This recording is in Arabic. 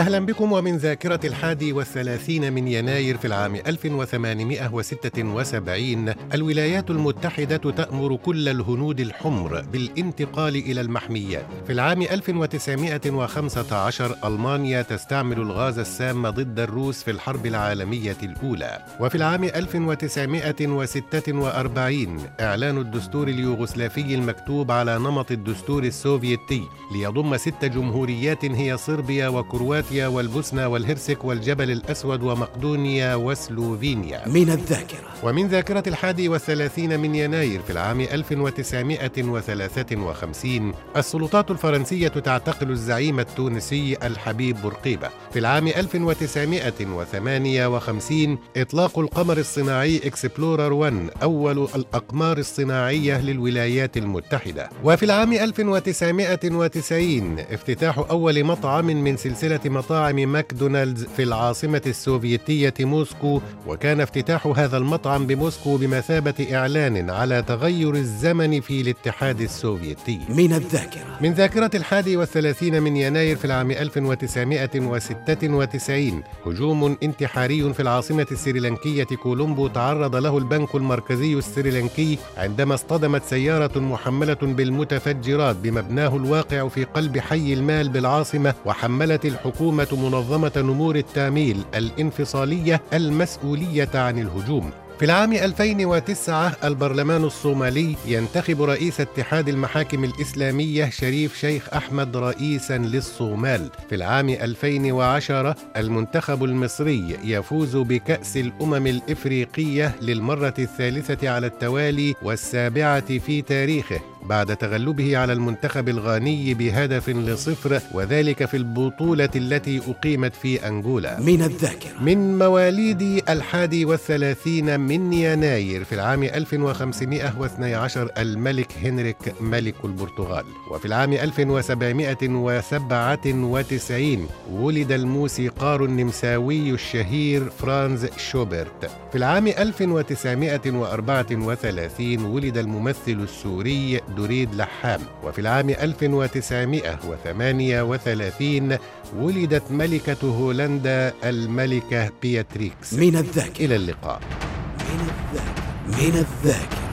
أهلا بكم ومن ذاكرة الحادي والثلاثين من يناير في العام 1876 الولايات المتحدة تأمر كل الهنود الحمر بالانتقال إلى المحميات. في العام 1915 ألمانيا تستعمل الغاز السام ضد الروس في الحرب العالمية الأولى. وفي العام 1946 إعلان الدستور اليوغوسلافي المكتوب على نمط الدستور السوفيتي ليضم ست جمهوريات هي صربيا وكرواتيا كرواتيا والبوسنة والهرسك والجبل الأسود ومقدونيا وسلوفينيا. من الذاكرة. ومن ذاكرة الحادي والثلاثين من يناير في العام 1953 السلطات الفرنسية تعتقل الزعيم التونسي الحبيب بورقيبة. في العام 1958 إطلاق القمر الصناعي إكسبلورر 1 أول الأقمار الصناعية للولايات المتحدة. وفي العام 1990 افتتاح أول مطعم من سلسلة مطاعم ماكدونالدز في العاصمة السوفيتية موسكو وكان افتتاح هذا المطعم بموسكو بمثابة إعلان على تغير الزمن في الاتحاد السوفيتي. من الذاكرة. من ذاكرة الحادي والثلاثين من يناير في العام 1996 هجوم انتحاري في العاصمة السريلانكية كولومبو تعرض له البنك المركزي السريلانكي عندما اصطدمت سيارة محملة بالمتفجرات بمبناه الواقع في قلب حي المال بالعاصمة وحملت الحكومة حكومة منظمة نمور التاميل الانفصالية المسؤولية عن الهجوم. في العام 2009 البرلمان الصومالي ينتخب رئيس اتحاد المحاكم الإسلامية شريف شيخ أحمد رئيسا للصومال. في العام 2010 المنتخب المصري يفوز بكأس الأمم الإفريقية للمرة الثالثة على التوالي والسابعة في تاريخه. بعد تغلبه على المنتخب الغاني بهدف لصفر وذلك في البطولة التي أقيمت في أنغولا. من الذاكرة. من مواليد الحادي والثلاثين من يناير في العام 1512 الملك هنريك ملك البرتغال. وفي العام 1797 ولد الموسيقار النمساوي الشهير فرانز شوبرت. في العام 1934 ولد الممثل السوري دريد لحام. وفي العام 1938 ولدت ملكة هولندا الملكة بياتريكس. من الذاكرة. إلى اللقاء. من الذاكرة. من الذاكرة.